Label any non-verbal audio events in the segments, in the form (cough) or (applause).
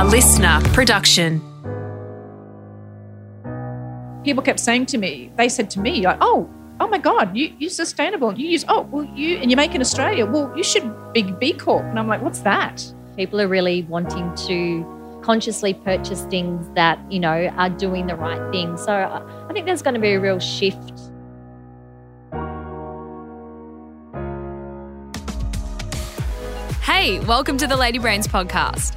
A listener production. people kept saying to me, they said to me, like, oh, oh my God, you, you're sustainable. You use, oh, well, you, and you make in Australia. Well, you should be B Corp. And I'm like, what's that? People are really wanting to consciously purchase things that, you know, are doing the right thing. So I I think there's going to be a real shift. Hey, welcome to the Lady Brains podcast.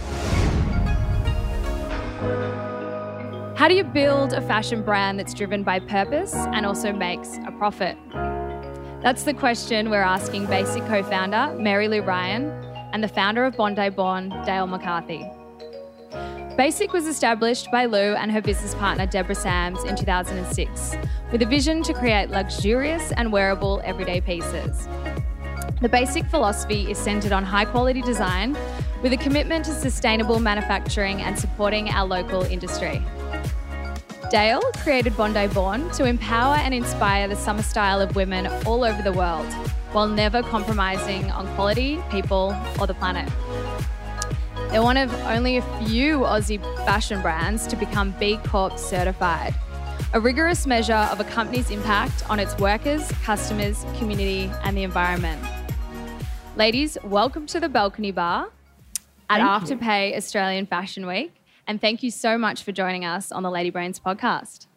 How do you build a fashion brand that's driven by purpose and also makes a profit? That's the question we're asking Bassike co founder Mary Lou Ryan and the founder of Bondi Born, Dale McCarthy. Bassike was established by Lou and her business partner Deborah Sams in 2006 with a vision to create luxurious and wearable everyday pieces. The Bassike philosophy is centered on high quality design with a commitment to sustainable manufacturing and supporting our local industry. Dale created Bondi Born to empower and inspire the summer style of women all over the world while never compromising on quality, people, or the planet. They're one of only a few Aussie fashion brands to become B Corp certified, a rigorous measure of a company's impact on its workers, customers, community, and the environment. Ladies, welcome to the Balcony Bar at Afterpay Australian Fashion Week. And thank you so much for joining us on the Lady Brains podcast.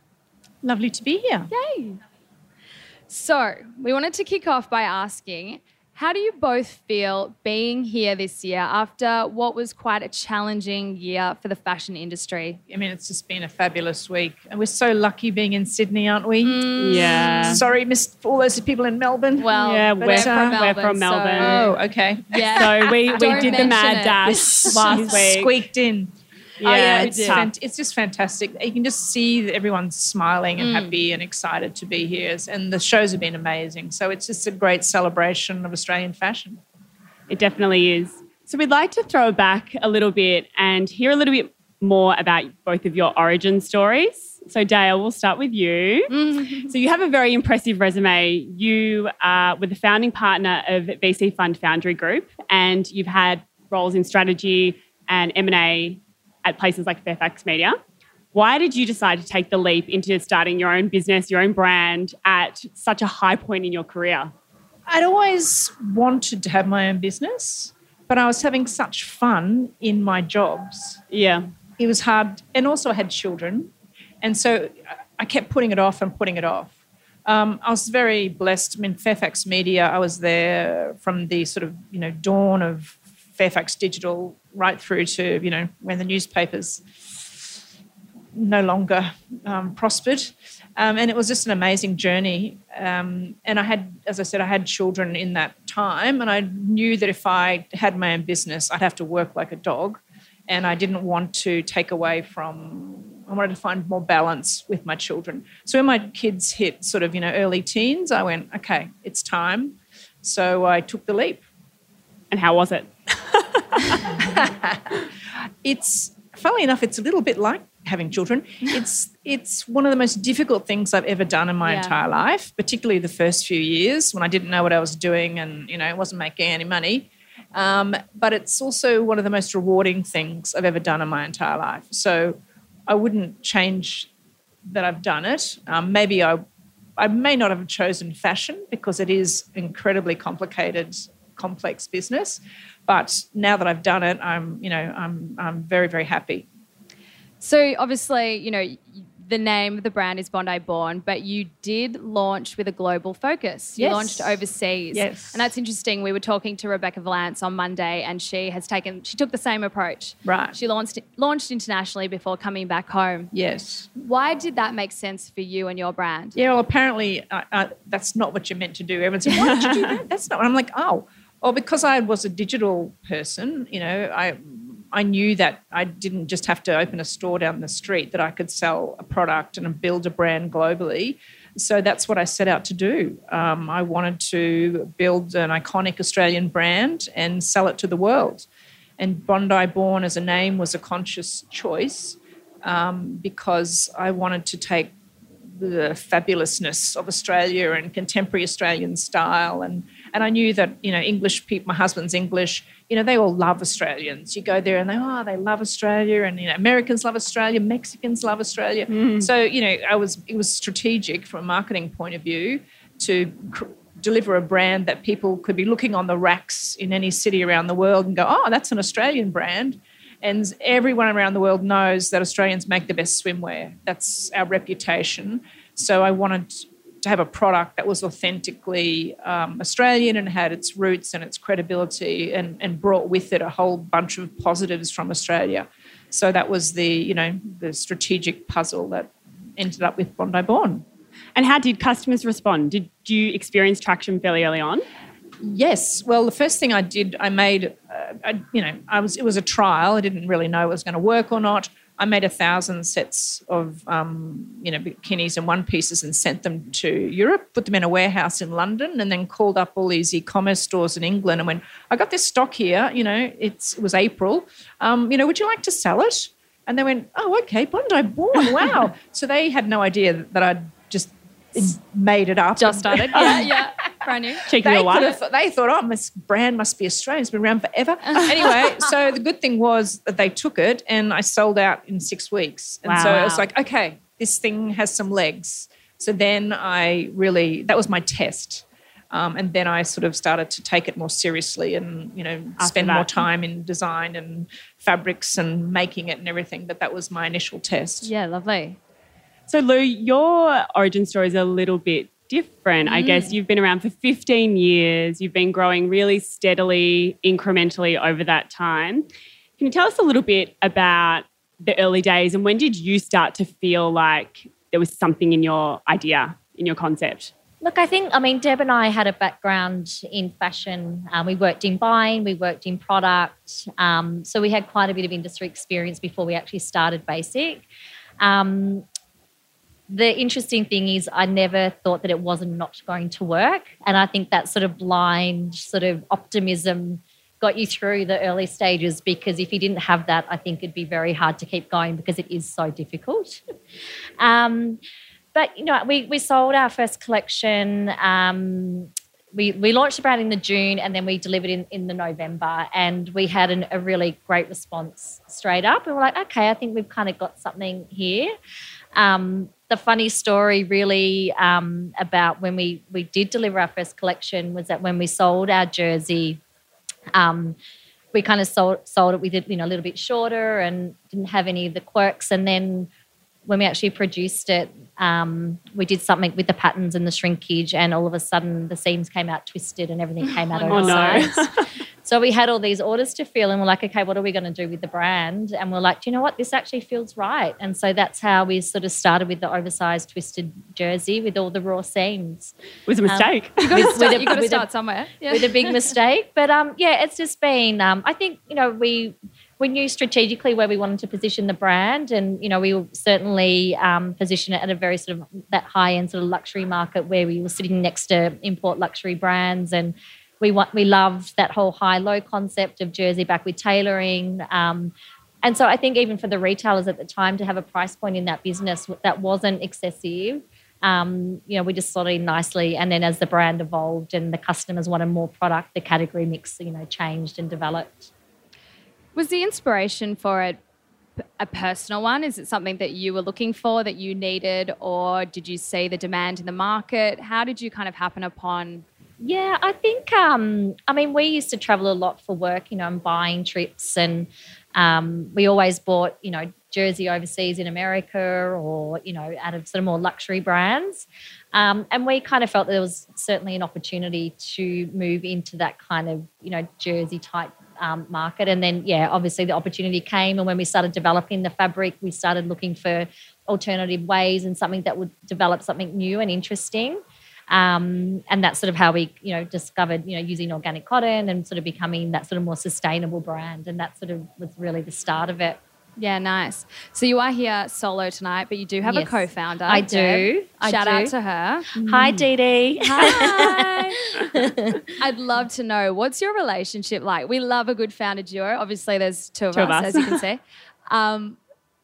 Lovely to be here. Yay! So, we wanted to kick off by asking how do you both feel being here this year after what was quite a challenging year for the fashion industry? I mean, it's just been a fabulous week. And we're so lucky being in Sydney, aren't we? Mm. Yeah. Sorry, missed all those people in Melbourne. Well, Yeah, we're, we're- from we're Melbourne. so- oh, okay. yeah. So we, we Don't did the mention mad it. dash last week. Squeaked in. Yeah, oh, yeah, it's, did. fant- it's just fantastic. You can just see that everyone's smiling and Mm. happy and excited to be here. And the shows have been amazing. So it's just a great celebration of Australian fashion. It definitely is. So we'd like to throw back a little bit and hear a little bit more about both of your origin stories. So Dale, we'll start with you. So you have a very impressive resume. You uh, were the founding partner of VC Fund Foundry Group, and you've had roles in strategy and M&A at places like Fairfax Media. Why did you decide to take the leap into starting your own business, your own brand at such a high point in your career? I'd always wanted to have my own business, but I was having such fun in my jobs. Yeah. It was hard, and also I had children, and so I kept putting it off and putting it off. Um, I was very blessed. I mean, Fairfax Media. I was there from the sort of you know dawn of Fairfax Digital right through to you know when the newspapers no longer um, prospered. Um, and it was just an amazing journey. Um, and I had, as I said, I had children in that time, and I knew that if I had my own business, I'd have to work like a dog. And I didn't want to take away from, I wanted to find more balance with my children. So when my kids hit sort of, you know, early teens, I went, okay, it's time. So I took the leap. And how was it? (laughs) it's funnily enough, it's a little bit like having children. (laughs) It's it's one of the most difficult things I've ever done in my Yeah. entire life, particularly the first few years when I didn't know what I was doing and you know it wasn't making any money. Um, but it's also one of the most rewarding things I've ever done in my entire life. So I wouldn't change that I've done it. Um, maybe I I may not have chosen fashion because it is incredibly complicated, complex business. But now that I've done it, I'm you know I'm I'm very very happy. So obviously, you know, the name of the brand is Bondi Born, but you did launch with a global focus. You Yes. launched overseas. Yes. And that's interesting. We were talking to Rebecca Vallance on Monday and she has taken she took the same approach. Right. She launched launched internationally before coming back home. Yes. Why did that make sense for you and your brand? Yeah. Well, apparently uh, uh, that's not what you're meant to do. Everyone's like, "Why did you do that?" (laughs) That's not. I'm like, oh, well, because I was a digital person. You know, I I knew that I didn't just have to open a store down the street, that I could sell a product and build a brand globally. So that's what I set out to do. Um, I wanted to build an iconic Australian brand and sell it to the world. And Bondi Born as a name was a conscious choice um, because I wanted to take the fabulousness of Australia and contemporary Australian style and and I knew that you know English people my husband's English you know they all love Australians you go there and they oh they love Australia and you know Americans love Australia Mexicans love Australia mm. so you know I was it was strategic from a marketing point of view to cr- deliver a brand that people could be looking on the racks in any city around the world and go oh that's an Australian brand and everyone around the world knows that Australians make the best swimwear. That's our reputation. So I wanted to have a product that was authentically um, Australian and had its roots and its credibility and, and brought with it a whole bunch of positives from Australia. So that was the, you know, the strategic puzzle that ended up with Bondi Born. And how did customers respond? Did you experience traction fairly early on? Yes. Well, the first thing I did, I made, uh, I, you know, I was it was a trial. I didn't really know it was going to work or not. I made a thousand sets of, um, you know, bikinis and one pieces and sent them to Europe. Put them in a warehouse in London, and then called up all these e-commerce stores in England and went, "I got this stock here. You know, it's it was April. Um, you know, would you like to sell it?" And they went, "Oh, okay, Bondi Born. Wow." (laughs) so they had no idea that I'd just made it up. Just started. (laughs) yeah, yeah. Brand new. Cheeky they, wallet. Th- they thought, oh, this brand must be Australian. It's been around forever. (laughs) anyway, so the good thing was that they took it and I sold out in six weeks. And Wow. so I was like, okay, this thing has some legs. So then I really, that was my test. Um, and then I sort of started to take it more seriously and, you know, After spend that. more time in design and fabrics and making it and everything. But that was my initial test. Yeah, lovely. So, Lou, your origin story is a little bit different. I guess you've been around for 15 years, you've been growing really steadily, incrementally over that time. Can you tell us a little bit about the early days and when did you start to feel like there was something in your idea, in your concept? Look, I think, I mean, Deb and I had a background in fashion. Um, we worked in buying, we worked in product. Um, so we had quite a bit of industry experience before we actually started Bassike. Um, the interesting thing is, I never thought that it wasn't not going to work. And I think that sort of blind sort of optimism got you through the early stages because if you didn't have that, I think it'd be very hard to keep going because it is so difficult. (laughs) um, but you know, we we sold our first collection. Um, we we launched the brand in the June, and then we delivered in in the November, and we had an, a really great response straight up. And we're like, okay, I think we've kind of got something here. Um, the funny story, really, um, about when we we did deliver our first collection was that when we sold our jersey. Um, we kind of sold, sold it with it, you know, a little bit shorter and didn't have any of the quirks. And then when we actually produced it, um, we did something with the patterns and the shrinkage, and all of a sudden the seams came out twisted and everything came out Oh, no. (laughs) oversized. so we had all these orders to fill, and we're like, okay, what are we going to do with the brand? And we're like, do you know what? This actually feels right. And so that's how we sort of started with the oversized twisted jersey with all the raw seams. It was a mistake. (laughs) With, Start- with a- you got to with a- start somewhere. Yeah. with a big mistake. But um, yeah, it's just been. Um, I think you know we we knew strategically where we wanted to position the brand, and you know we will certainly um, position it at a very sort of that high end sort of luxury market where we were sitting next to import luxury brands and. We want, we loved that whole high low concept of jersey back with tailoring. Um, and so I think even for the retailers at the time to have a price point in that business that wasn't excessive, um, you know, we just slotted in nicely. And then as the brand evolved and the customers wanted more product, the category mix, you know, changed and developed. Was the inspiration for it a personal one? Is it something that you were looking for, that you needed, or did you see the demand in the market? How did you kind of happen upon? Yeah, I think, um, I mean, we used to travel a lot for work, you know, and buying trips. And um, we always bought, you know, jersey overseas in America or, you know, out of sort of more luxury brands. Um, and we kind of felt there was certainly an opportunity to move into that kind of, you know, jersey type um, market. And then, yeah, obviously the opportunity came. And when we started developing the fabric, we started looking for alternative ways and something that would develop something new and interesting. Um, and that's sort of how we, you know, discovered, you know, using organic cotton and sort of becoming that sort of more sustainable brand. And that sort of was really the start of it. Yeah, nice. So you are here solo tonight, but you do have Yes. a co-founder. I do. I Shout do. out to her. Hi, Dee Dee. Hi. (laughs) (laughs) I'd love to know what's your relationship like. We love a good founder duo. Obviously, there's two of, Two of us, us. as you can see. (laughs) Um,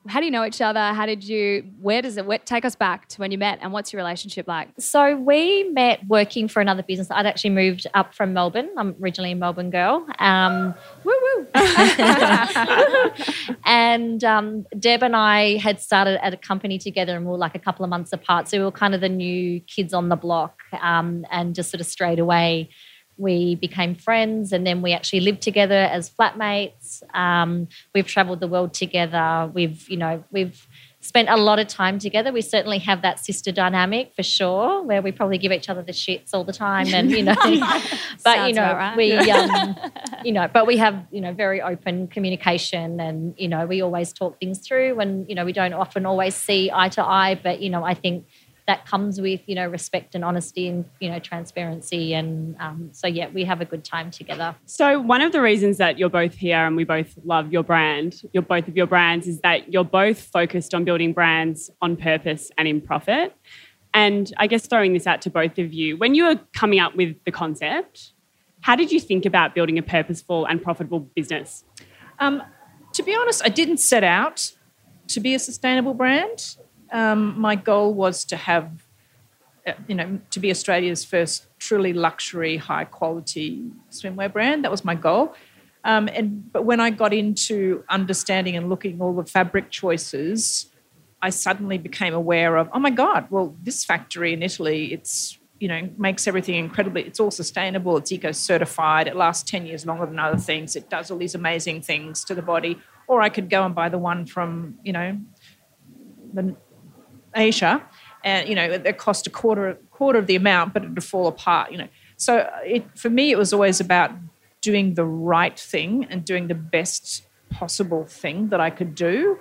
how do you know each other? How did you? Where does it? Where, take us back to when you met, and what's your relationship like? So we met working for another business. I'd actually moved up from Melbourne. I'm originally a Melbourne girl. Um, (gasps) woo woo. (laughs) and um, Deb and I had started at a company together, and we were like a couple of months apart. So we were kind of the new kids on the block, um, and just sort of straight away we became friends and then we actually lived together as flatmates. Um, we've traveled the world together. We've you know we've spent a lot of time together. We certainly have that sister dynamic for sure where we probably give each other the shits all the time and you know (laughs) (laughs) but you know right. we (laughs) um, you know but we have you know very open communication and you know we always talk things through and you know we don't often always see eye to eye but you know i think that comes with you know respect and honesty and you know transparency and um, so yeah we have a good time together So one of the reasons that you're both here and we both love your brand, your both of your brands, is that you're both focused on building brands on purpose and in profit. And I guess throwing this out to both of you, when you were coming up with the concept, how did you think about building a purposeful and profitable business? Um, to be honest, I didn't set out to be a sustainable brand. Um, my goal was to have, uh, you know, to be Australia's first truly luxury, high quality swimwear brand. That was my goal. Um, and but when I got into understanding and looking all the fabric choices, I suddenly became aware of, oh my God, well, this factory in Italy, it's you know makes everything incredibly. It's all sustainable. It's eco certified. It lasts ten years longer than other things. It does all these amazing things to the body. Or I could go and buy the one from you know the Asia, and you know it cost a quarter quarter of the amount, but it would fall apart. You know, so it for me it was always about doing the right thing and doing the best possible thing that I could do.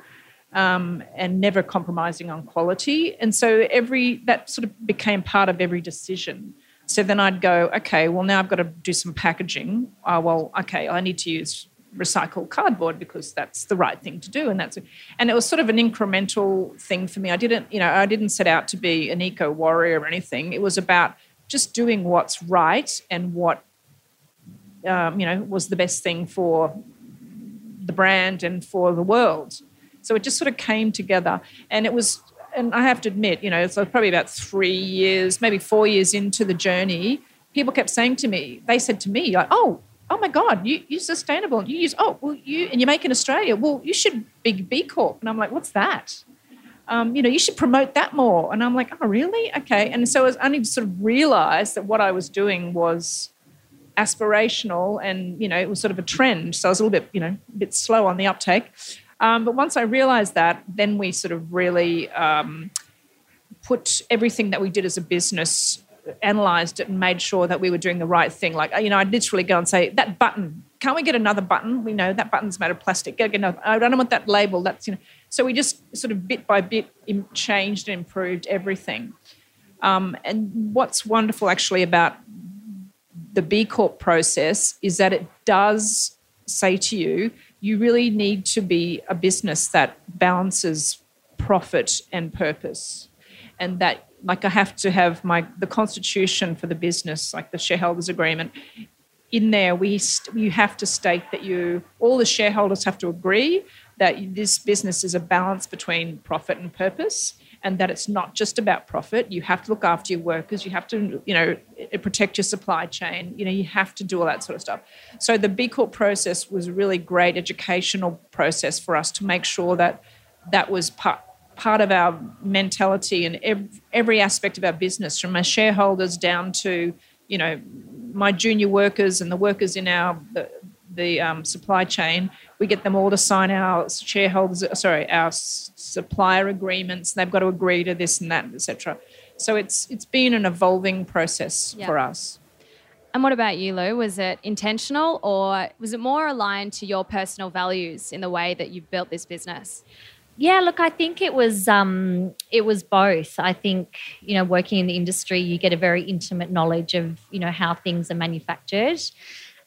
Um, and never compromising on quality. And so every that sort of became part of every decision. So then I'd go, okay, well now I've got to do some packaging. Oh, well, okay, I need to use recycled cardboard because that's the right thing to do, and that's and it was sort of an incremental thing for me. I didn't, you know, I didn't set out to be an eco warrior or anything. It was about just doing what's right and what um, you know was the best thing for the brand and for the world. So it just sort of came together, and it was. And I have to admit, you know, so probably about three years, maybe four years into the journey, people kept saying to me, they said to me, like, "Oh, oh my God, you you're sustainable. You use oh well you and you make in Australia. Well, you should be B Corp." And I'm like, "What's that?" Um, you know, you should promote that more. And I'm like, "Oh, really? Okay." And so I was only sort of realised that what I was doing was aspirational and you know it was sort of a trend so i was a little bit you know a bit slow on the uptake um, but once i realized that then we sort of really um, put everything that we did as a business analyzed it and made sure that we were doing the right thing. Like you know i'd literally go and say that button can't we get another button? We know that button's made of plastic. Get another i don't want that label. That's you know. So we just sort of bit by bit changed and improved everything. Um, and what's wonderful actually about the B Corp process is that it does say to you, you really need to be a business that balances profit and purpose. And that, like, I have to have my the constitution for the business, like the shareholders agreement. In there, we st- you have to state that you all the shareholders have to agree that this business is a balance between profit and purpose and that it's not just about profit. You have to look after your workers. You have to, you know, protect your supply chain. You know, you have to do all that sort of stuff. So the B Corp process was a really great educational process for us to make sure that that was part part of our mentality and every, every aspect of our business, from our shareholders down to, you know, my junior workers and the workers in our the, the um, supply chain, we get them all to sign our shareholders, sorry, our s- supplier agreements. They've got to agree to this and that, etc. So it's it's been an evolving process Yeah. for us. And what about you, Lou? Was it intentional or was it more aligned to your personal values in the way that you built this business? Yeah, look, I think it was um, it was both. I think you know, working in the industry, you get a very intimate knowledge of you know how things are manufactured.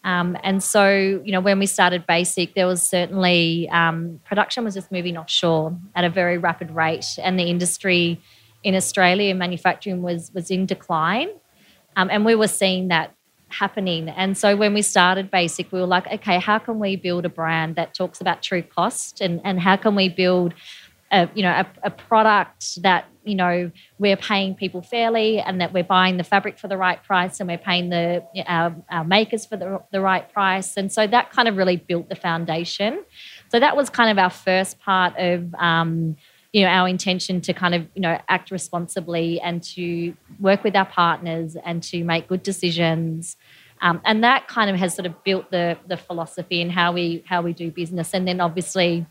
Um, and so, you know, when we started Bassike, there was certainly um, production was just moving offshore at a very rapid rate, and the industry in Australia, manufacturing was was in decline, um, and we were seeing that happening. And so, when we started Bassike, we were like, okay, how can we build a brand that talks about true cost, and and how can we build a, you know a, a, product that you know we're paying people fairly and that we're buying the fabric for the right price and we're paying the our, our makers for the, the right price? And so that kind of really built the foundation. So that was kind of our first part of um, you know our intention to kind of you know act responsibly and to work with our partners and to make good decisions. Um, and that kind of has sort of built the the philosophy and how we how we do business. And then obviously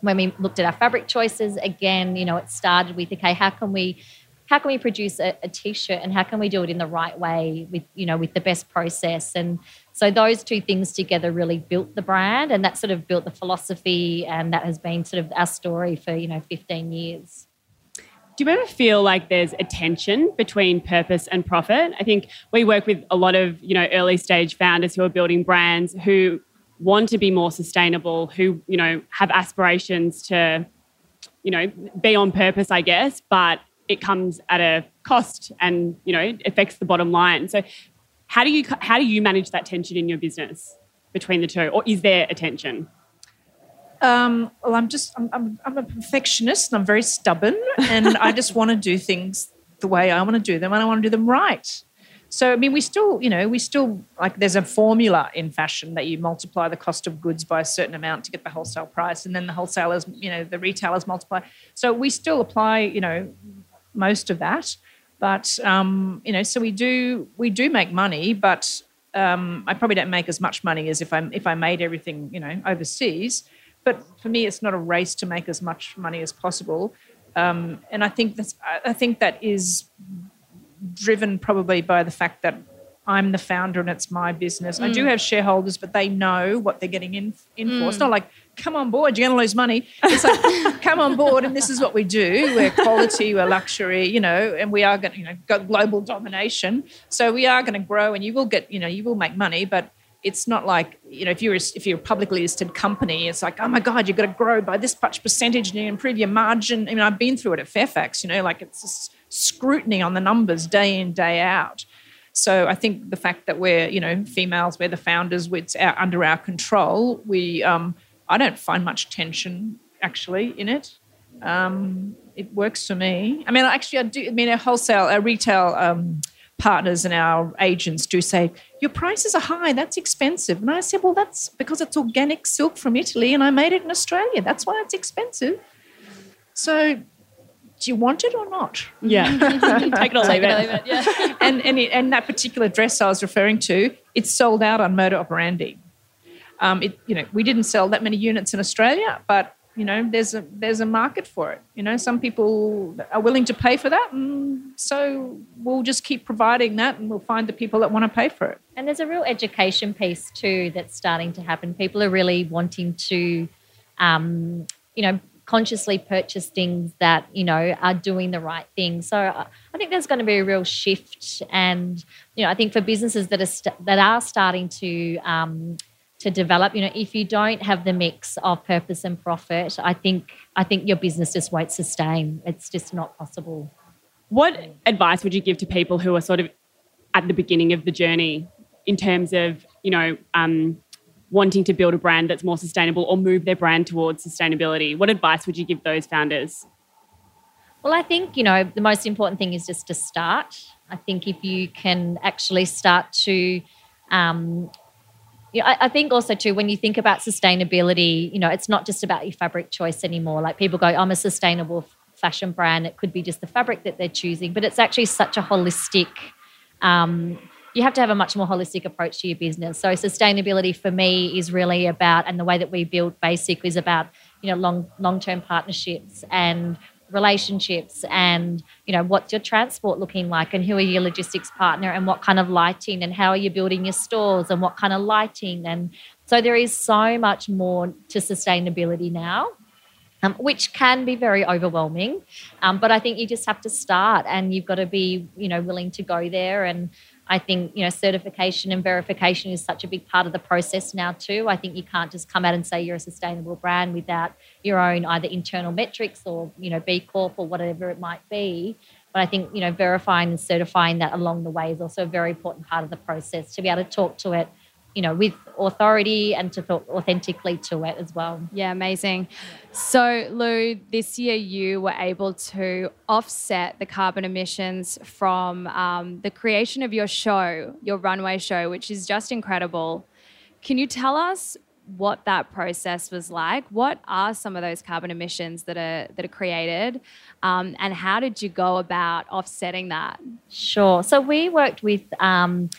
when we looked at our fabric choices, again, you know, it started with okay, how can we how can we produce a, a, t-shirt and how can we do it in the right way with you know with the best process? And so those two things together really built the brand and that sort of built the philosophy and that has been sort of our story for you know 15 years do you ever feel like there's a tension between purpose and profit i think we work with a lot of you know early stage founders who are building brands who want to be more sustainable, who, you know, have aspirations to, you know, be on purpose, I guess, but it comes at a cost and, you know, affects the bottom line. So how do you how do you manage that tension in your business between the two? Or is there a tension? Um, well, I'm just I'm, I'm, I'm a perfectionist and I'm very stubborn (laughs) and I just want to do things the way I want to do them and I want to do them right. So, I mean, we still, you know, we still like there's a formula in fashion that you multiply the cost of goods by a certain amount to get the wholesale price, and then the wholesalers, you know, the retailers multiply. So we still apply, you know, most of that, but um, you know, so we do we do make money, but um, I probably don't make as much money as if I if I made everything, you know, overseas. But for me, it's not a race to make as much money as possible. Um, and I think that's I think that is driven probably by the fact that I'm the founder and it's my business. Mm. I do mm. have shareholders, but they know what they're getting in, in mm. for. It's mm. not like, come on board, you're going to lose money. It's like, (laughs) come on board, and this is what we do. We're quality, we're luxury, you know, and we are going to, you know, got global domination. So we are going to grow and you will get, you know, you will make money, but it's not like you know if you're a, if you're a publicly listed company it's like oh my god you've got to grow by this much percentage and you improve your margin i mean i've been through it at fairfax you know like it's just scrutiny on the numbers day in day out so i think the fact that we're you know females we're the founders it's our, under our control we um, i don't find much tension actually in it um, it works for me i mean actually i do i mean our wholesale our retail um, partners and our agents do say, Your prices are high, that's expensive. And I said, Well, that's because it's organic silk from Italy and I made it in Australia. That's why it's expensive. So do you want it or not? Yeah, (laughs) take it or leave it. it. Yeah. and and, it, and that particular dress I was referring to, it's sold out on Moda Operandi. Um, it, you know, we didn't sell that many units in Australia, but you know there's a there's a market for it. You know some people are willing to pay for that and so we'll just keep providing that and we'll find the people that want to pay for it. And there's a real education piece too that's starting to happen. People are really wanting to um, you know consciously purchase things that you know are doing the right thing. So uh, i think there's going to be a real shift and you know i think for businesses that are st- that are starting to um, to develop. You know if you don't have the mix of purpose and profit i think i think your business just won't sustain. It's just not possible. What advice would you give to people who are sort of at the beginning of the journey in terms of you know um, wanting to build a brand that's more sustainable or move their brand towards sustainability? What advice would you give those founders? Well i think you know the most important thing is just to start. I think if you can actually start to um, yeah, I, I think also too when you think about sustainability, you know, it's not just about your fabric choice anymore. Like people go, I'm a sustainable fashion brand. It could be just the fabric that they're choosing, but it's actually such a holistic. Um, you have to have a much more holistic approach to your business. So sustainability for me is really about, and the way that we build Bassike is about, you know, long long term partnerships and relationships and you know what's your transport looking like and who are your logistics partner and what kind of lighting and how are you building your stores and what kind of lighting and so there is so much more to sustainability now um, which can be very overwhelming. Um, but I think you just have to start, and you've got to be, you know, willing to go there. And I think you know, certification and verification is such a big part of the process now too. I think you can't just come out and say you're a sustainable brand without your own either internal metrics or you know B Corp or whatever it might be. But I think you know, verifying and certifying that along the way is also a very important part of the process to be able to talk to it you know, with authority and to talk authentically to it as well. Yeah, amazing. So, Lou, this year you were able to offset the carbon emissions from um, the creation of your show, your runway show, which is just incredible. Can you tell us what that process was like? What are some of those carbon emissions that are that are created, um, and how did you go about offsetting that? Sure. So we worked with um,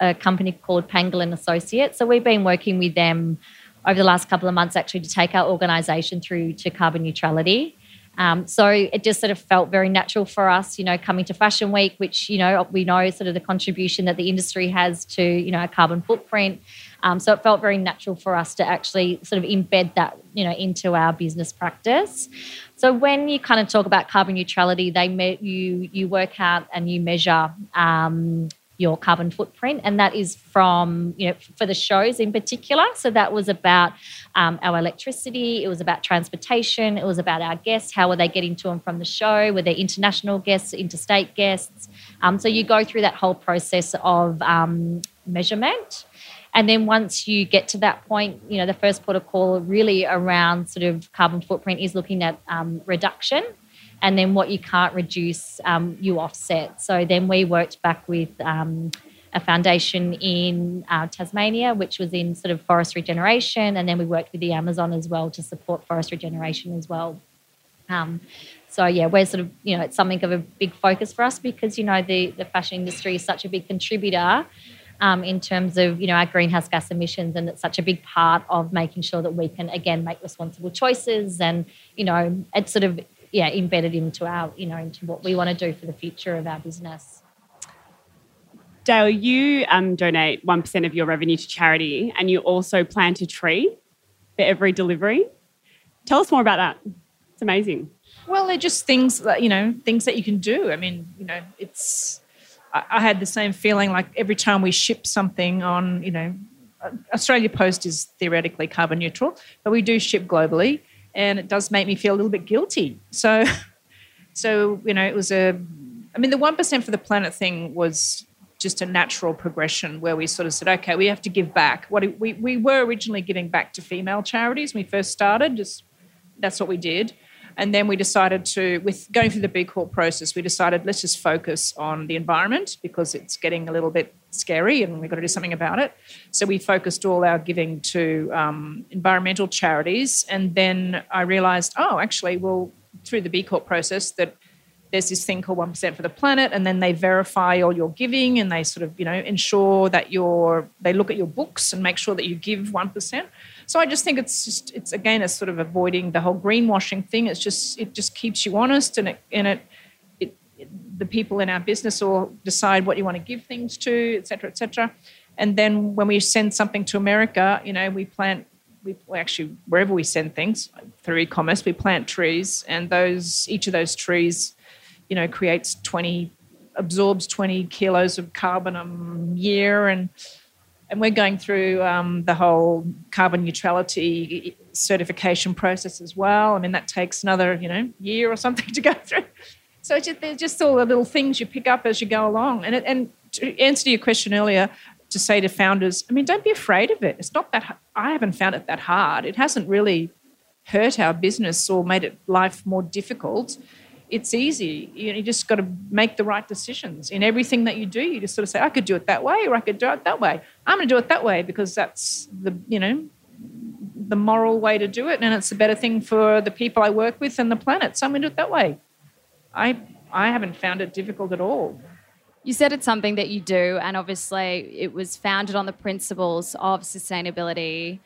a company called Pangolin Associates. So we've been working with them over the last couple of months actually to take our organisation through to carbon neutrality. Um, so it just sort of felt very natural for us, you know, coming to Fashion Week, which you know we know sort of the contribution that the industry has to you know a carbon footprint. Um, so it felt very natural for us to actually sort of embed that you know into our business practice. So when you kind of talk about carbon neutrality, they me- you you work out and you measure um, your carbon footprint. And that is from, you know, for the shows in particular. So that was about um, our electricity, it was about transportation, it was about our guests. How were they getting to and from the show? Were they international guests, interstate guests? Um, so you go through that whole process of um, measurement. And then once you get to that point, you know, the first protocol really around sort of carbon footprint is looking at um, reduction and then what you can't reduce, um, you offset. So then we worked back with um, a foundation in uh, Tasmania, which was in sort of forest regeneration, and then we worked with the Amazon as well to support forest regeneration as well. Um, so yeah, we're sort of you know it's something of a big focus for us because you know the the fashion industry is such a big contributor. Um, in terms of you know our greenhouse gas emissions, and it's such a big part of making sure that we can again make responsible choices, and you know it's sort of yeah embedded into our you know into what we want to do for the future of our business. Dale, you um, donate one percent of your revenue to charity, and you also plant a tree for every delivery. Tell us more about that. It's amazing. Well, they're just things that you know things that you can do. I mean, you know, it's. I, I had the same feeling like every time we ship something on, you know, Australia Post is theoretically carbon neutral, but we do ship globally and it does make me feel a little bit guilty. So, (laughs) so you know, it was a. I mean, the one percent for the planet thing was just a natural progression where we sort of said, okay, we have to give back. What we we were originally giving back to female charities when we first started. Just that's what we did. And then we decided to, with going through the B Corp process, we decided let's just focus on the environment because it's getting a little bit scary and we've got to do something about it. So we focused all our giving to um, environmental charities. And then I realized, oh, actually, well, through the B Corp process, that there's this thing called 1% for the planet and then they verify all your giving and they sort of you know ensure that you're they look at your books and make sure that you give 1% so i just think it's just it's again a sort of avoiding the whole greenwashing thing it's just it just keeps you honest and it and it the people in our business or decide what you want to give things to, et cetera, et cetera. And then when we send something to America, you know, we plant, we actually, wherever we send things through e-commerce, we plant trees and those, each of those trees, you know, creates 20, absorbs 20 kilos of carbon a year. And, and we're going through um, the whole carbon neutrality certification process as well. I mean, that takes another, you know, year or something (laughs) to go through. So just, they're just all the little things you pick up as you go along. And, and to answer to your question earlier, to say to founders, I mean, don't be afraid of it. It's not that I haven't found it that hard. It hasn't really hurt our business or made it life more difficult. It's easy. You, you just got to make the right decisions in everything that you do. You just sort of say, I could do it that way, or I could do it that way. I'm going to do it that way because that's the you know the moral way to do it, and it's a better thing for the people I work with and the planet. So I'm going to do it that way. I I haven't found it difficult at all. You said it's something that you do, and obviously it was founded on the principles of sustainability.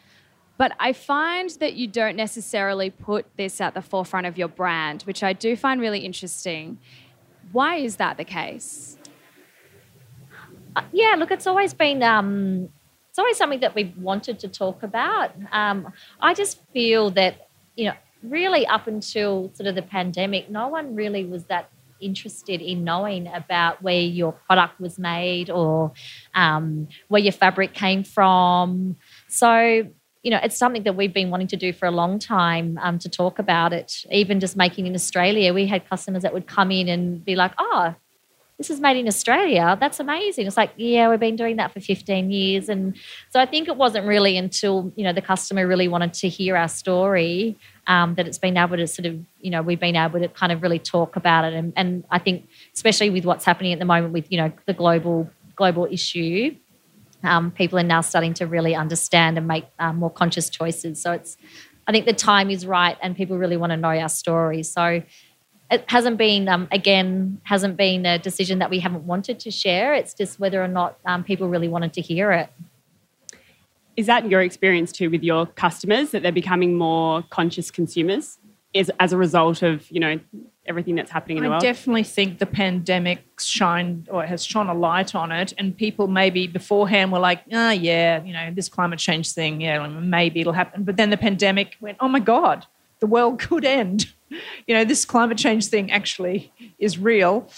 But I find that you don't necessarily put this at the forefront of your brand, which I do find really interesting. Why is that the case? Uh, yeah, look, it's always been um, it's always something that we've wanted to talk about. Um, I just feel that you know really up until sort of the pandemic, no one really was that interested in knowing about where your product was made or um, where your fabric came from. So, you know, it's something that we've been wanting to do for a long time um, to talk about it. Even just making in Australia, we had customers that would come in and be like, oh, this is made in Australia. That's amazing. It's like, yeah, we've been doing that for 15 years. And so I think it wasn't really until, you know, the customer really wanted to hear our story um, that it's been able to sort of, you know, we've been able to kind of really talk about it. And, and I think, especially with what's happening at the moment with, you know, the global global issue, um, people are now starting to really understand and make um, more conscious choices. So it's, I think the time is right, and people really want to know our story. So it hasn't been, um, again, hasn't been a decision that we haven't wanted to share. It's just whether or not um, people really wanted to hear it. Is that your experience too with your customers that they're becoming more conscious consumers? Is as a result of you know everything that's happening in the world? I definitely think the pandemic shined or has shone a light on it, and people maybe beforehand were like, "Ah, oh, yeah, you know, this climate change thing, yeah, maybe it'll happen." But then the pandemic went, "Oh my god, the world (laughs) could end." you know, this climate change thing actually is real.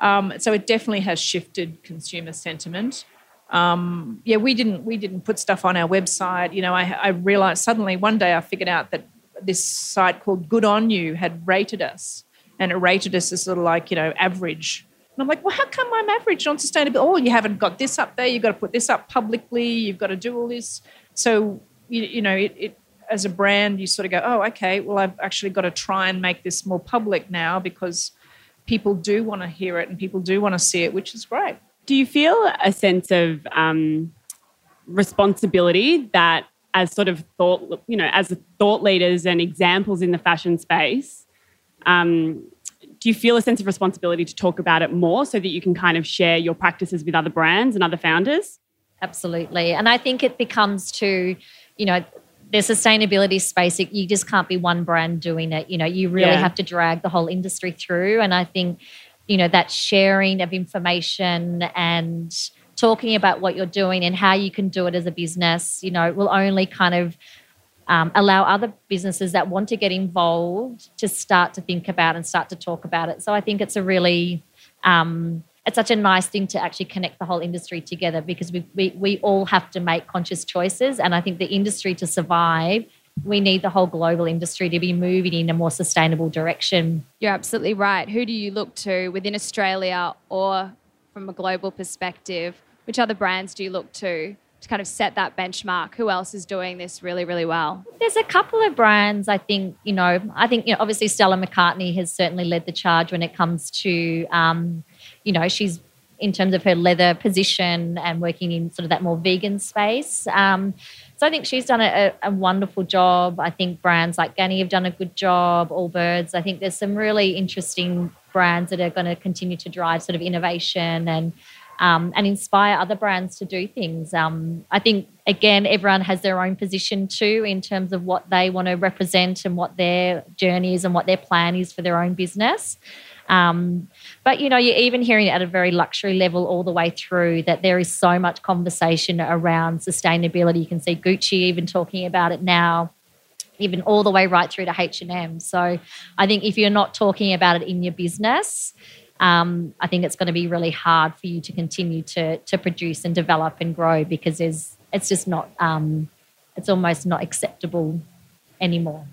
Um, so it definitely has shifted consumer sentiment. Um, yeah, we didn't we didn't put stuff on our website. You know, I, I realized suddenly one day I figured out that this site called Good on You had rated us, and it rated us as sort of like you know average. And I'm like, well, how come I'm average on sustainability? Oh, you haven't got this up there. You've got to put this up publicly. You've got to do all this. So you, you know, it, it as a brand, you sort of go, oh, okay, well, I've actually got to try and make this more public now because people do want to hear it and people do want to see it, which is great. Do you feel a sense of um, responsibility that, as sort of thought, you know, as thought leaders and examples in the fashion space, um, do you feel a sense of responsibility to talk about it more so that you can kind of share your practices with other brands and other founders? Absolutely. And I think it becomes to, you know, the sustainability space, you just can't be one brand doing it. You know, you really yeah. have to drag the whole industry through. And I think, you know, that sharing of information and talking about what you're doing and how you can do it as a business, you know, will only kind of um, allow other businesses that want to get involved to start to think about and start to talk about it. So I think it's a really um, it's such a nice thing to actually connect the whole industry together because we, we, we all have to make conscious choices. And I think the industry to survive, we need the whole global industry to be moving in a more sustainable direction. You're absolutely right. Who do you look to within Australia or from a global perspective? Which other brands do you look to to kind of set that benchmark? Who else is doing this really, really well? There's a couple of brands I think, you know, I think, you know, obviously Stella McCartney has certainly led the charge when it comes to, um, you know, she's in terms of her leather position and working in sort of that more vegan space. Um, so I think she's done a, a, wonderful job. I think brands like Ganni have done a good job, Allbirds. I think there's some really interesting brands that are going to continue to drive sort of innovation and um, and inspire other brands to do things. Um, I think, again, everyone has their own position too in terms of what they want to represent and what their journey is and what their plan is for their own business. Um, but you know, you're even hearing at a very luxury level all the way through that there is so much conversation around sustainability. You can see Gucci even talking about it now, even all the way right through to H and M. So I think if you're not talking about it in your business, um, I think it's going to be really hard for you to continue to to produce and develop and grow because there's it's just not um, it's almost not acceptable anymore.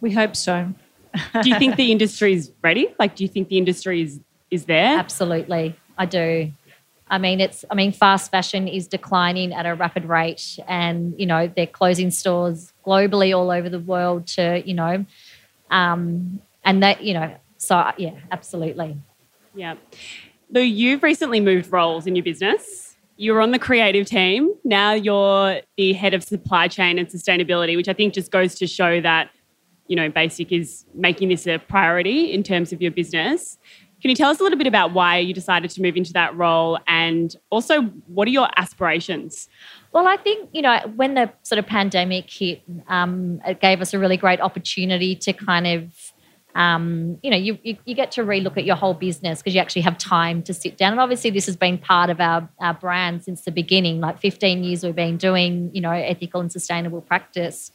We hope so do you think the industry is ready? Like, do you think the industry is is there? Absolutely, I do. I mean, it's. I mean, fast fashion is declining at a rapid rate, and you know they're closing stores globally all over the world to you know, um, and that you know. So yeah, absolutely. Yeah. Though you've recently moved roles in your business, you were on the creative team. Now you're the head of supply chain and sustainability, which I think just goes to show that you know, Bassike is making this a priority in terms of your business. Can you tell us a little bit about why you decided to move into that role and also what are your aspirations? Well, I think, you know, when the sort of pandemic hit, um, it gave us a really great opportunity to kind of um, you know, you, you, you get to relook at your whole business because you actually have time to sit down. And obviously, this has been part of our, our brand since the beginning. Like 15 years, we've been doing, you know, ethical and sustainable practice.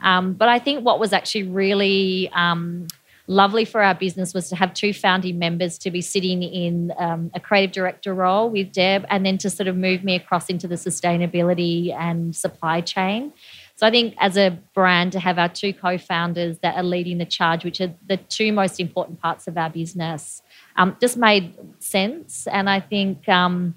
Um, but I think what was actually really um, lovely for our business was to have two founding members to be sitting in um, a creative director role with Deb and then to sort of move me across into the sustainability and supply chain. So I think as a brand to have our two co-founders that are leading the charge, which are the two most important parts of our business, um, just made sense. And I think um,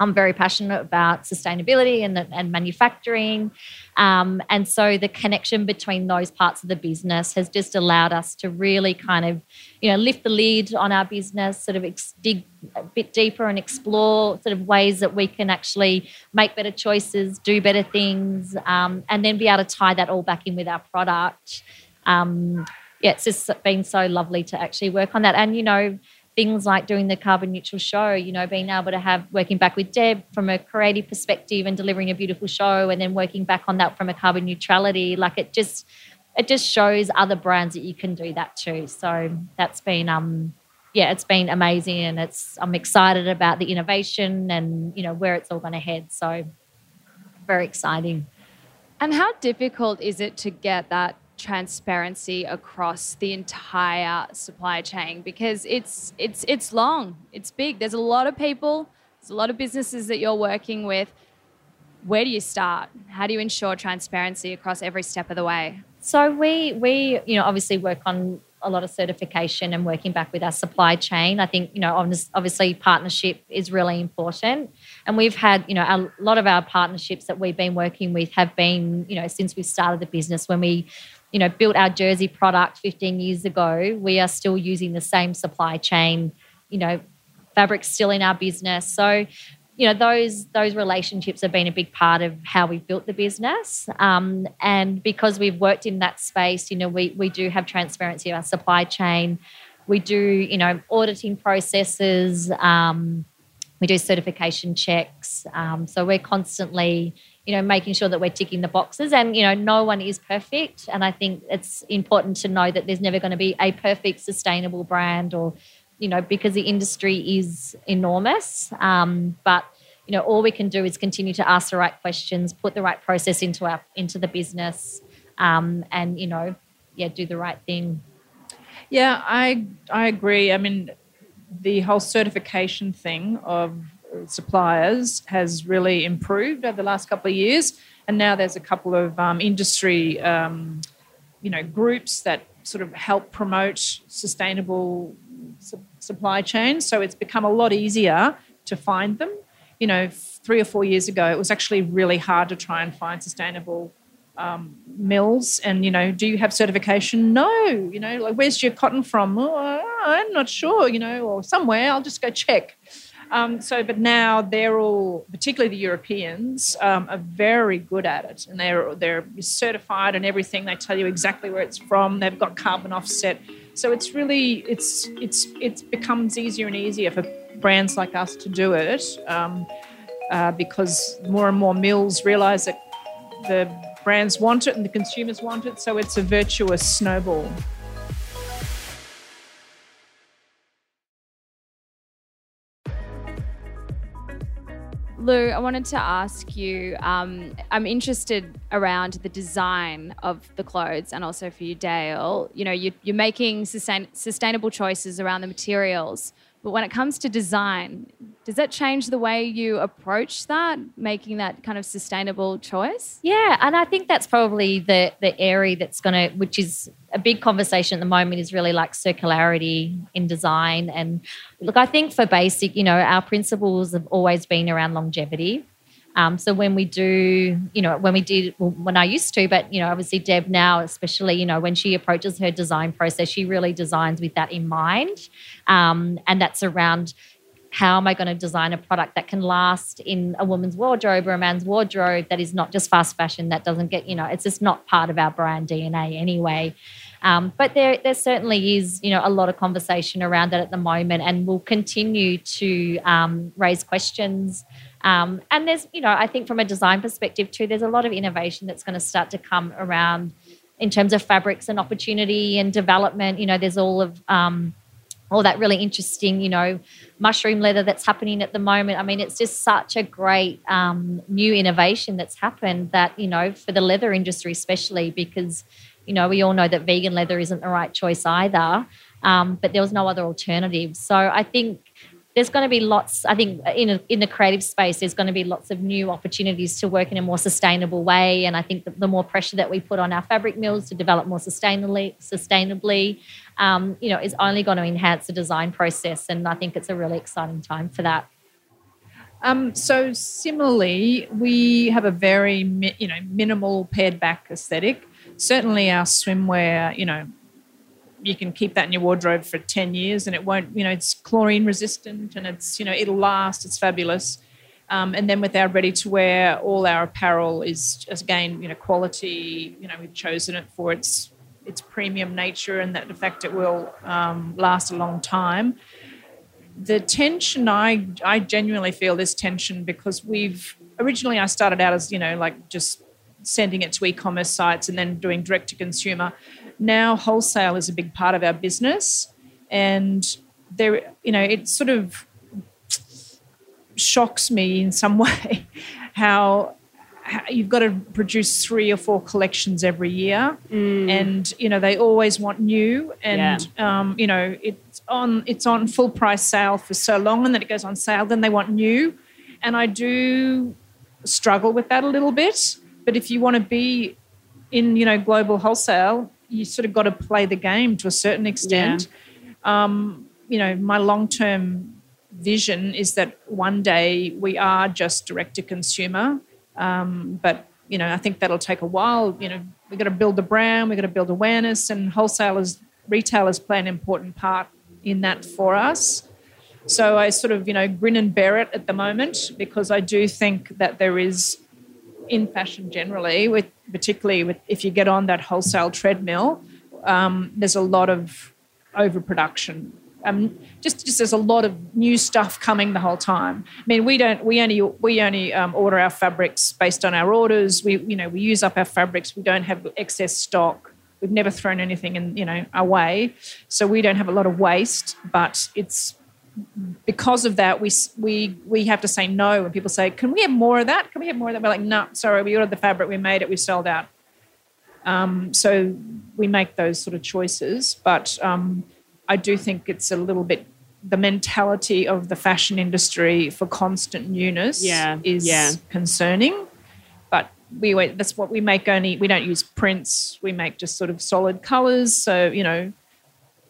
I'm very passionate about sustainability and, and manufacturing. Um, and so the connection between those parts of the business has just allowed us to really kind of, you know, lift the lid on our business, sort of ex- dig a bit deeper and explore sort of ways that we can actually make better choices, do better things, um, and then be able to tie that all back in with our product. Um, yeah, it's just been so lovely to actually work on that. And, you know, things like doing the carbon neutral show, you know, being able to have working back with Deb from a creative perspective and delivering a beautiful show and then working back on that from a carbon neutrality, like it just it just shows other brands that you can do that too. So that's been um yeah, it's been amazing and it's I'm excited about the innovation and you know where it's all going to head. So very exciting. And how difficult is it to get that transparency across the entire supply chain because it's it's it's long it's big there's a lot of people there's a lot of businesses that you're working with where do you start how do you ensure transparency across every step of the way so we we you know obviously work on a lot of certification and working back with our supply chain. I think, you know, obviously partnership is really important. And we've had, you know, a lot of our partnerships that we've been working with have been, you know, since we started the business when we you know, built our jersey product 15 years ago, we are still using the same supply chain, you know, fabric's still in our business. So, you know, those those relationships have been a big part of how we've built the business. Um, and because we've worked in that space, you know, we we do have transparency of our supply chain. We do, you know, auditing processes. Um, we do certification checks. Um, so we're constantly, you know, making sure that we're ticking the boxes. And, you know, no one is perfect. And I think it's important to know that there's never going to be a perfect sustainable brand or, you know, because the industry is enormous. Um, but, you know, all we can do is continue to ask the right questions, put the right process into our into the business, um, and, you know, yeah, do the right thing. Yeah, I I agree. I mean, the whole certification thing of suppliers has really improved over the last couple of years. And now there's a couple of um, industry, um, you know, groups that sort of help promote sustainable su- supply chains. So it's become a lot easier to find them. You know, three or four years ago, it was actually really hard to try and find sustainable um, mills. And you know, do you have certification? No. You know, like where's your cotton from? Oh, I'm not sure. You know, or somewhere. I'll just go check. Um, so, but now they're all, particularly the Europeans, um, are very good at it, and they're they're certified and everything. They tell you exactly where it's from. They've got carbon offset, so it's really it's it's it becomes easier and easier for brands like us to do it um, uh, because more and more mills realise that the brands want it and the consumers want it. So it's a virtuous snowball. Lou, I wanted to ask you. Um, I'm interested around the design of the clothes, and also for you, Dale. You know, you, are making sustain, sustainable choices around the materials, but when it comes to design, does that change the way you approach that, making that kind of sustainable choice? Yeah, and I think that's probably the the area that's going to, which is a big conversation at the moment, is really like circularity in design. And look, I think for Bassike, you know, our principles have always been around longevity. Um, so when we do, you know, when we did, well, when I used to, but you know, obviously Deb now, especially, you know, when she approaches her design process, she really designs with that in mind, um, and that's around how am I going to design a product that can last in a woman's wardrobe or a man's wardrobe that is not just fast fashion, that doesn't get, you know, it's just not part of our brand DNA anyway. Um, but there, there certainly is, you know, a lot of conversation around that at the moment, and we'll continue to um, raise questions. Um, and there's, you know, I think from a design perspective too, there's a lot of innovation that's going to start to come around in terms of fabrics and opportunity and development. You know, there's all of um, all that really interesting, you know, mushroom leather that's happening at the moment. I mean, it's just such a great um, new innovation that's happened that, you know, for the leather industry, especially because, you know, we all know that vegan leather isn't the right choice either. Um, but there was no other alternative. So I think there's going to be lots i think in, a, in the creative space there's going to be lots of new opportunities to work in a more sustainable way. And i think the, more pressure that we put on our fabric mills to develop more sustainably sustainably um, you know is only going to enhance the design process. And i think it's a really exciting time for that. Um, so similarly, we have a very you know minimal pared back aesthetic. Certainly, our swimwear, you know, you can keep that in your wardrobe for 10 years and it won't, you know, it's chlorine resistant and it's, you know, it'll last. It's fabulous. Um, and then with our ready to wear, all our apparel is again, you know, quality. You know, we've chosen it for its its premium nature and that the fact it will um, last a long time. The tension, I I genuinely feel this tension because we've originally I started out as you know like just sending it to e-commerce sites and then doing direct to consumer now wholesale is a big part of our business. And there you know it sort of shocks me in some (laughs) way how, you've got to produce three or four collections every year. Mm. and you know they always want new. And um, you know it's on it's on full price sale for so long and then it goes on sale then they want new. And i do struggle with that a little bit. But if you want to be in you know global wholesale you sort of got to play the game to a certain extent. Um, you know my long term vision is that one day we are just direct to consumer. Um, but you know i think that'll take a while. You know we've got to build the brand we've got to build awareness and wholesalers retailers play an important part in that for us. So i sort of you know grin and bear it at the moment because i do think that there is in fashion generally with particularly with if you get on that wholesale treadmill um, there's a lot of overproduction um, just just there's a lot of new stuff coming the whole time. I mean, we don't we only we only um, order our fabrics based on our orders. We you know we use up our fabrics. We don't have excess stock. We've never thrown anything in you know away, so we don't have a lot of waste. But it's because of that we we we have to say no when people say, "Can we have more of that? Can we have more of that?" We're like, "No, sorry. We ordered the fabric. We made it. We sold out." Um, so we make those sort of choices, but. Um, I do think it's a little bit the mentality of the fashion industry for constant newness Yeah, is yeah. concerning. But we that's what we make only we don't use prints. We make just sort of solid colors. So you know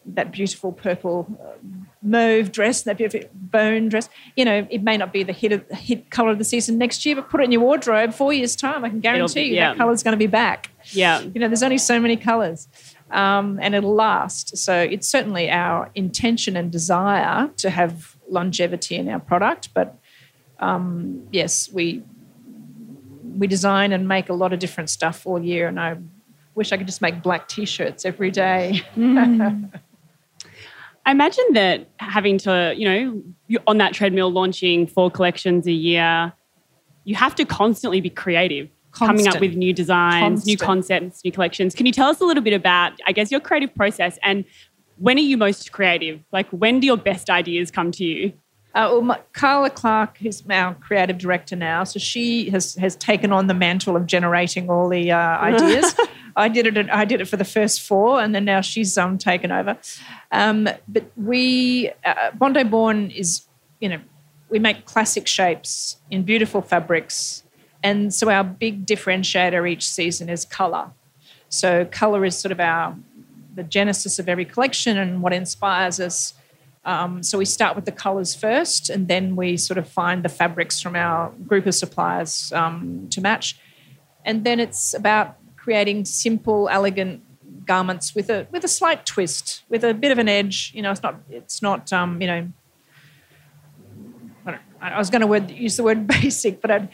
that beautiful purple uh, mauve dress, that beautiful bone dress. You know it may not be the hit of, hit color of the season next year, but put it in your wardrobe four years time. I can guarantee be- you yeah. that color's going to be back. Yeah. You know, there's only so many colors um, and it'll last. So it's certainly our intention and desire to have longevity in our product. But um, yes, we we design and make a lot of different stuff all year, and I wish I could just make black t-shirts every day. (laughs) I imagine that having to, you know, on that treadmill launching four collections a year, you have to constantly be creative, coming up with new designs, new concepts, new collections. Can you tell us a little bit about, I guess, your creative process and when are you most creative? Like, when do your best ideas come to you? Uh, well, my, Carla Clark is our creative director now, so she has has taken on the mantle of generating all the uh, ideas. (laughs) I did it. I did it for the first four, and then now she's um, taken over. Um, but we uh, Bondi Born is, you know, we make classic shapes in beautiful fabrics, and so our big differentiator each season is color. So color is sort of our the genesis of every collection and what inspires us. Um, so we start with the colours first, and then we sort of find the fabrics from our group of suppliers um, to match. And then it's about creating simple, elegant garments with a with a slight twist, with a bit of an edge. You know, it's not it's not um, you know. I, I was going to word, use the word (laughs) basic, but I'd,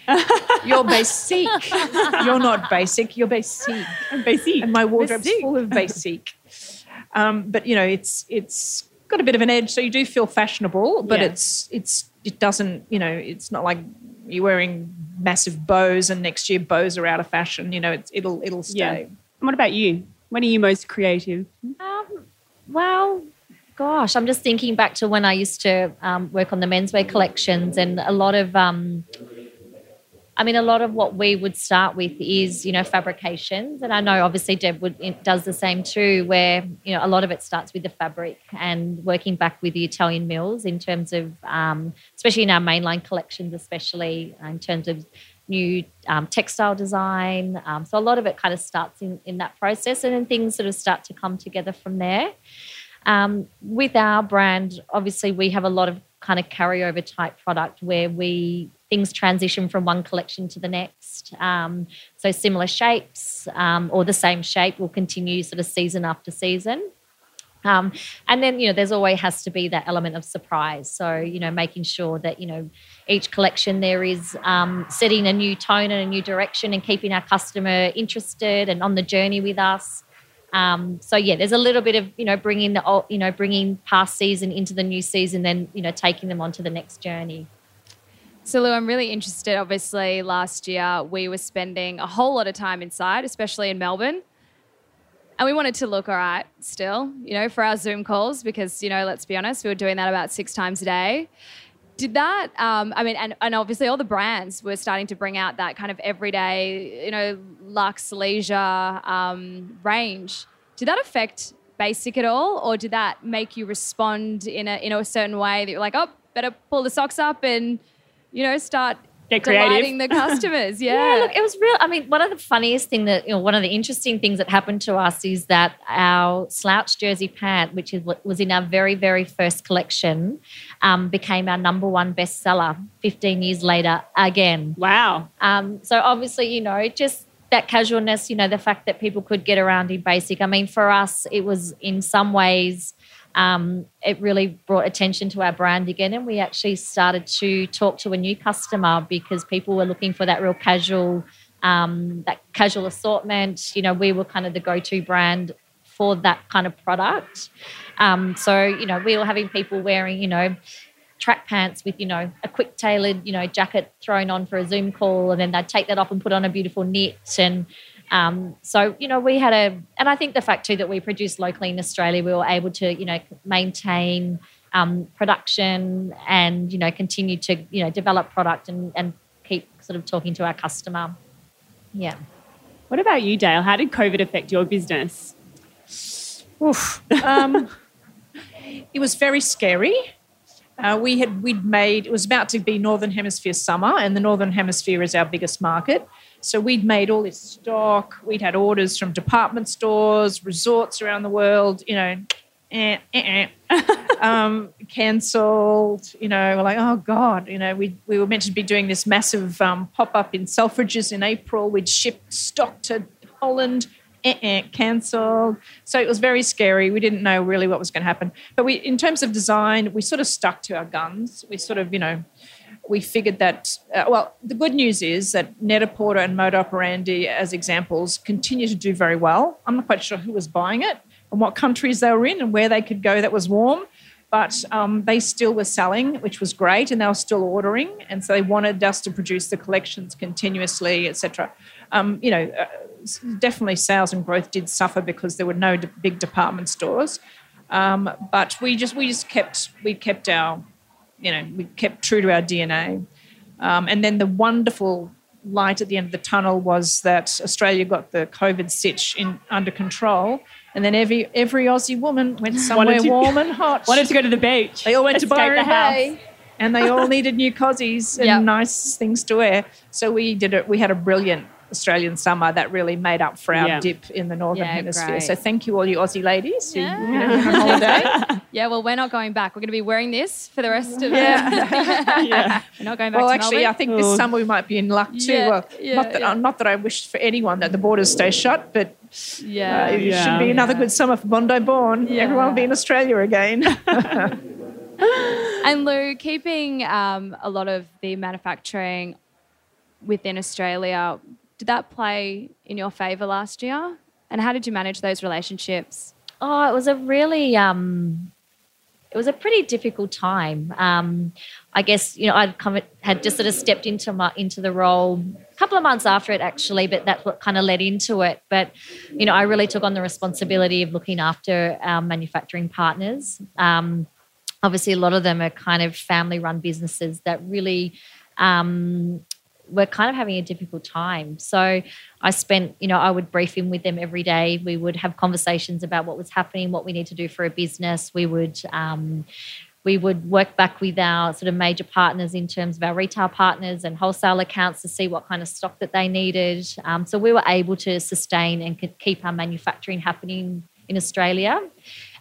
you're basic. (laughs) you're not basic. You're basic I'm Basic. and my wardrobe's Basic. full of basic. Um, but you know, it's it's got a bit of an edge, so you do feel fashionable, but Yeah. it's it's it doesn't you know it's not like you're wearing massive bows and next year bows are out of fashion. You know, it's, it'll it'll stay. And what about you? When are you most creative? Um, well, gosh, I'm just thinking back to when I used to um, work on the menswear collections, and a lot of, um, I mean, a lot of what we would start with is, you know, fabrications, and I know obviously Deb would does the same too, where you know a lot of it starts with the fabric and working back with the Italian mills in terms of, um, especially in our mainline collections, especially in terms of new um, textile design. Um, so a lot of it kind of starts in, in that process, and then things sort of start to come together from there. Um, with our brand, obviously, we have a lot of kind of carryover type product where we things transition from one collection to the next. Um, so similar shapes um, or the same shape will continue sort of season after season. Um, and then, you know, there's always has to be that element of surprise. So, you know, making sure that, you know, each collection there is um, setting a new tone and a new direction and keeping our customer interested and on the journey with us. Um, so yeah, there's a little bit of you know bringing the old, you know bringing past season into the new season, then you know taking them on to the next journey. So Lou, I'm really interested. Obviously, last year we were spending a whole lot of time inside, especially in Melbourne. And we wanted to look all right still, you know, for our Zoom calls because, you know, let's be honest, we were doing that about six times a day. Did that, um, I mean, and, and obviously all the brands were starting to bring out that kind of everyday, you know, luxe, leisure um, range. Did that affect Bassike at all? Or did that make you respond in a, in a certain way that you're like, oh, better pull the socks up and, you know, start Get creative. delighting the customers? (laughs) Yeah. Yeah, look, it was real. I mean, one of the funniest thing that, you know, one of the interesting things that happened to us is that our slouch jersey pant, which is what was in our very, very first collection, um, became our number one bestseller 15 years later again. Wow. Um, so obviously, you know, just that casualness, you know, the fact that people could get around in Bassike. I mean, for us, it was in some ways um, it really brought attention to our brand again. And we actually started to talk to a new customer because people were looking for that real casual, um, that casual assortment. You know, we were kind of the go-to brand for that kind of product. Um, so, you know, we were having people wearing, you know, track pants with, you know, a quick tailored, you know, jacket thrown on for a Zoom call, and then they'd take that off and put on a beautiful knit and um, so, you know, we had a, and I think the fact too that we produced locally in Australia, we were able to, you know, maintain um, production and, you know, continue to, you know, develop product and, and keep sort of talking to our customer. Yeah. What about you, Dale? How did COVID affect your business? Oof. Um, it was very scary. Uh, we had we'd made it was about to be Northern Hemisphere summer, and the Northern Hemisphere is our biggest market. So we'd made all this stock. We'd had orders from department stores, resorts around the world. You know, eh, eh, eh. (laughs) um, cancelled. You know, we're like, oh god. You know, we we were meant to be doing this massive um, pop up in Selfridges in April. We'd shipped stock to Holland. Eh, cancelled. So it was very scary. We didn't know really what was going to happen. But we, in terms of design, we sort of stuck to our guns. We sort of, you know, we figured that, uh, well, the good news is that Net-a-Porter and Moda Operandi, as examples, continue to do very well. I'm not quite sure who was buying it and what countries they were in and where they could go that was warm, but um, they still were selling, which was great, and they were still ordering. And so they wanted us to produce the collections continuously, etc. Um, you know, uh, definitely sales and growth did suffer because there were no big department stores. Um, but we just we just kept we kept our you know, we kept true to our DNA. Um, and then the wonderful light at the end of the tunnel was that Australia got the COVID sitch in under control. And then every every Aussie woman went (gasps) somewhere to, warm and hot. (laughs) Wanted to go to the beach. They all went to Escape the Byron house. Bay. And they all needed new cozies and (laughs) Yep. nice things to wear. So we did it. We had a brilliant Australian summer that really made up for our Yeah. dip in the northern Yeah, hemisphere. great. So thank you all you Aussie ladies who Yeah. you know, on holiday. (laughs) Yeah, well, we're not going back. We're going to be wearing this for the rest of Yeah. (laughs) yeah. We're not going back Well, to actually, Melbourne. I think this Oh. summer we might be in luck too. Yeah, well, yeah, not that yeah. not that I wish for anyone that the borders stay shut, but yeah. uh, it Yeah. should be another good summer for Bondi Born. Yeah. Everyone will be in Australia again. (laughs) And Lou, keeping um, a lot of the manufacturing within Australia, did that play in your favour last year? And how did you manage those relationships? Oh, it was a really um it was a pretty difficult time. Um, I guess you know I'd come had just sort of stepped into my into the role a couple of months after it actually, but that's what kind of led into it. But you know I really took on the responsibility of looking after our manufacturing partners. Um, obviously, a lot of them are kind of family run businesses that really um, were kind of having a difficult time. So I spent, you know, I would brief in with them every day. We would have conversations about what was happening, what we need to do for a business. We would um, we would work back with our sort of major partners in terms of our retail partners and wholesale accounts to see what kind of stock that they needed. Um, so we were able to sustain and keep our manufacturing happening in Australia.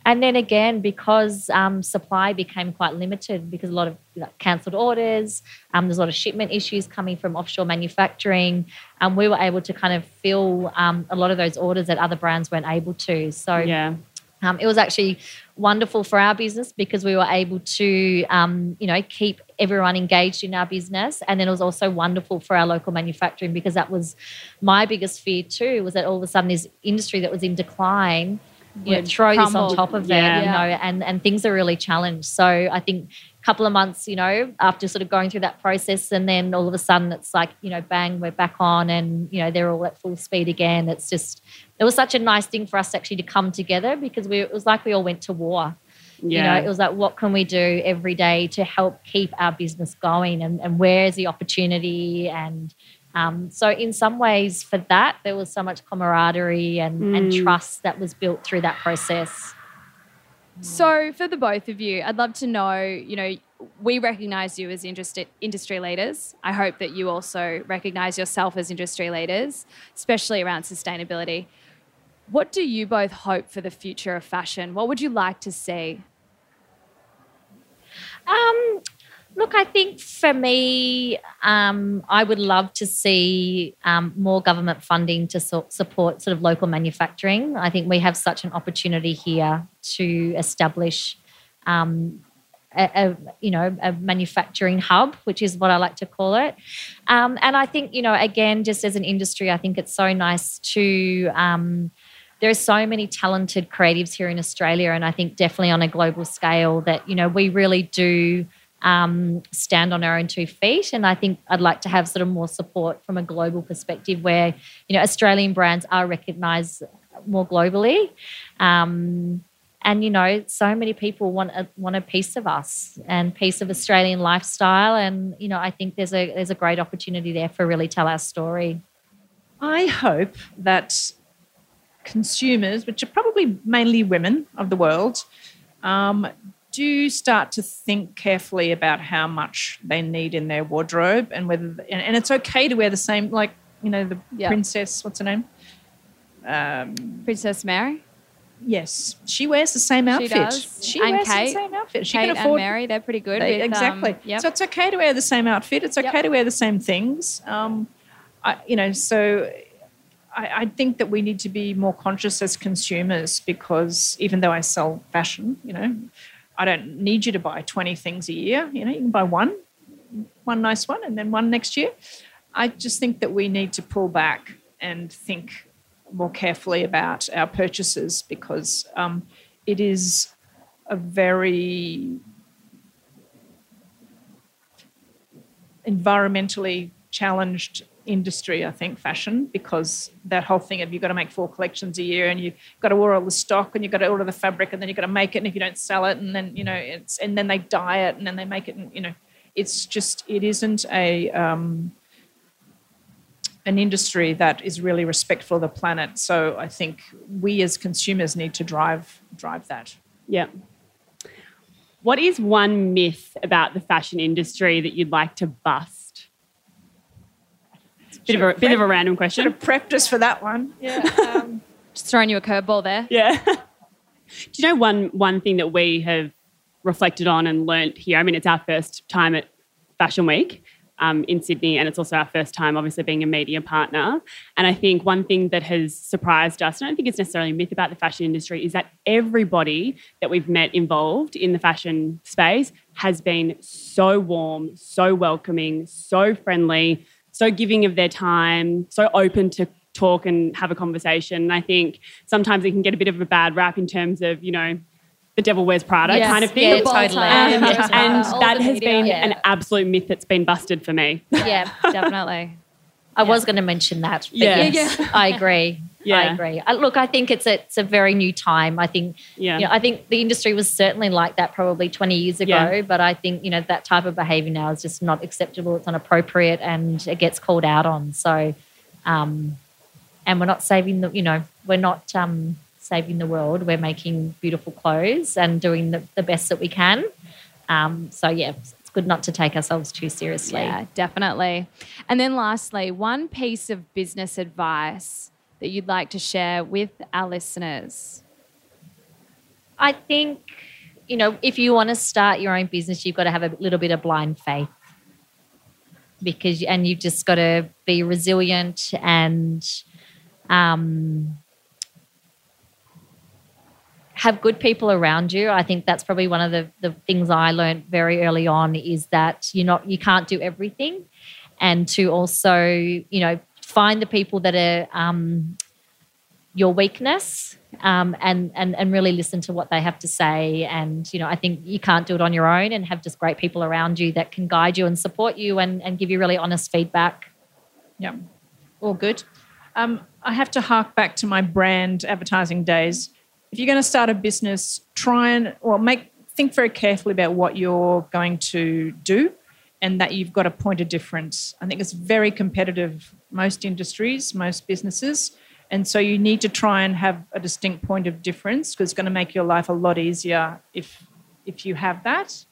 And then again, because um, supply became quite limited, because a lot of cancelled orders, um, there's a lot of shipment issues coming from offshore manufacturing, um, we were able to kind of fill um, a lot of those orders that other brands weren't able to. So yeah. Um, it was actually wonderful for our business because we were able to, um, you know, keep everyone engaged in our business, and then it was also wonderful for our local manufacturing because that was my biggest fear too. Was that all of a sudden this industry that was in decline know, throw crumble. this on top of yeah. it, you know, and, and things are really challenged. So I think a couple of months, you know, after sort of going through that process and then all of a sudden it's like, you know, bang, we're back on and, you know, they're all at full speed again. It's just, it was such a nice thing for us actually to come together because we, it was like we all went to war. Yeah. You know, it was like, what can we do every day to help keep our business going and, and where's the opportunity and, um, so, in some ways, for that, there was so much camaraderie and, mm. and trust that was built through that process. So, for the both of you, I'd love to know you know, we recognize you as industry, industry leaders. I hope that you also recognize yourself as industry leaders, especially around sustainability. What do you both hope for the future of fashion? What would you like to see? Um, Look, I think for me, um, I would love to see um, more government funding to so- support sort of local manufacturing. I think we have such an opportunity here to establish, um, a, a, you know, a manufacturing hub, which is what I like to call it. Um, and I think, you know, again, just as an industry, I think it's so nice to um, there are so many talented creatives here in Australia, and I think definitely on a global scale that you know we really do um, stand on our own two feet. And I think I'd like to have sort of more support from a global perspective where, you know, Australian brands are recognised more globally. Um, and you know, so many people want a want a piece of us and piece of Australian lifestyle. And you know, I think there's a there's a great opportunity there for really tell our story. I hope that consumers, which are probably mainly women of the world, um, do start to think carefully about how much they need in their wardrobe and whether and, and it's okay to wear the same like you know the yep. princess what's her name? Um, princess mary? yes. She wears the same outfit. she, does. she and wears Kate, the same outfit. She Kate can afford and mary they're pretty good they, with, exactly. um, yep. so it's okay to wear the same outfit. It's okay yep. to wear the same things. Um, I, you know so I, I, think that we need to be more conscious as consumers because even though I sell fashion, you know, I don't need you to buy 20 things a year. You know, you can buy one, one nice one, and then one next year. I just think that we need to pull back and think more carefully about our purchases because um, it is a very environmentally challenged industry, I think, fashion, because that whole thing of you've got to make four collections a year and you've got to order all the stock and you've got to order the fabric and then you've got to make it. And if you don't sell it, and then, you know, it's, and then they dye it and then they make it, and, you know, it's just, it isn't a, um, an industry that is really respectful of the planet. So I think we as consumers need to drive, drive that. Yeah. What is one myth about the fashion industry that you'd like to bust? Bit of a bit of a random question. Should have prepped us for that one. Yeah. Um, (laughs) Just throwing you a curveball there. Yeah. (laughs) Do you know one one thing that we have reflected on and learnt here? I mean, it's our first time at Fashion Week um, in Sydney, and it's also our first time, obviously, being a media partner. And I think one thing that has surprised us, and I don't think it's necessarily a myth about the fashion industry, is that everybody that we've met involved in the fashion space has been so warm, so welcoming, so friendly so giving of their time, so open to talk and have a conversation. And I think sometimes it can get a bit of a bad rap in terms of, you know, the devil wears Prada Yes. kind of thing. Yeah, totally. Um, (laughs) bolt-on. And, Yeah. that has media. been Yeah. an absolute myth that's been busted for me. Yeah, (laughs) Definitely. I was going to mention that. But Yeah. yes, I agree. I agree. I, look, I think it's a, it's a very new time. I think, Yeah. you know, I think the industry was certainly like that probably 20 years ago, Yeah. but I think, you know, that type of behavior now is just not acceptable. It's inappropriate and it gets called out on. So, um, and we're not saving the, you know, we're not um, saving the world. We're making beautiful clothes and doing the, the best that we can. Um, so, yeah, it's good not to take ourselves too seriously. Yeah, definitely. And then lastly, one piece of business advice that you'd like to share with our listeners. I think, you know, if you want to start your own business, you've got to have a little bit of blind faith. Because, and you've just got to be resilient and um, have good people around you. I think that's probably one of the, the things I learned very early on is that you're not, you can't do everything. And to also, you know, find the people that are um, your weakness um, and, and and really listen to what they have to say. And you know, I think you can't do it on your own, and have just great people around you that can guide you and support you and, and give you really honest feedback. Yeah, all good. Um, I have to hark back to my brand advertising days. If you're going to start a business, try and well make think very carefully about what you're going to do, and that you've got a point of difference. I think it's very competitive. Most industries, most businesses. And so you need to try and have a distinct point of difference because it's going to make your life a lot easier if if you have that.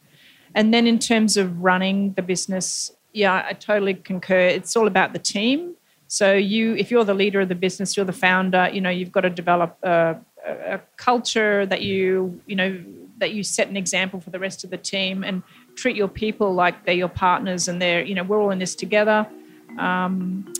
And then in terms of running the business, yeah, I totally concur. It's all about the team. So you, if you're the leader of the business, you're the founder. You know, you've got to develop a, a, culture that you, you know, that you set an example for the rest of the team and treat your people like they're your partners and they're, you know, we're all in this together. Um,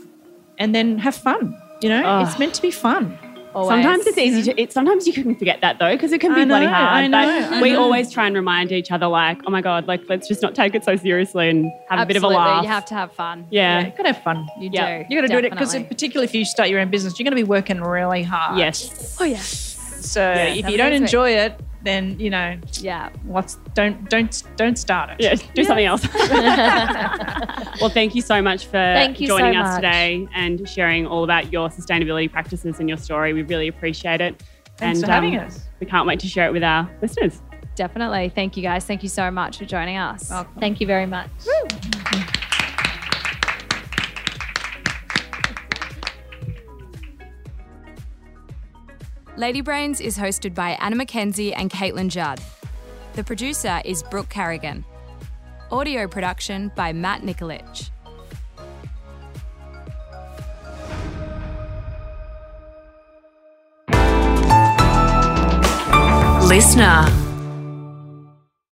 and then have fun. You know, Oh. it's meant to be fun. Sometimes it's easy to. It, sometimes you can forget that though, because it can be I bloody hard. I know, but I we know. always try and remind each other, like, oh my god, like let's just not take it so seriously and have a bit of a laugh. You have to have fun. yeah. you got to have fun. You Yeah. do. You got to do it because, particularly if you start your own business, you're going to be working really hard. Yes. Oh, yeah. So if you don't enjoy it, then you know Yeah. what's don't don't don't start it. Yeah, do something else. (laughs) (laughs) well, thank you so much for Thank you so joining us much. today and sharing all about your sustainability practices and your story. We really appreciate it. Thanks and for having um, us. We can't wait to share it with our listeners. Definitely. Thank you guys. Thank you so much for joining us. Welcome. Thank you very much. Lady Brains is hosted by Anna McKenzie and Caitlin Judd. The producer is Brooke Carrigan. Audio production by Matt Nikolic. Listener.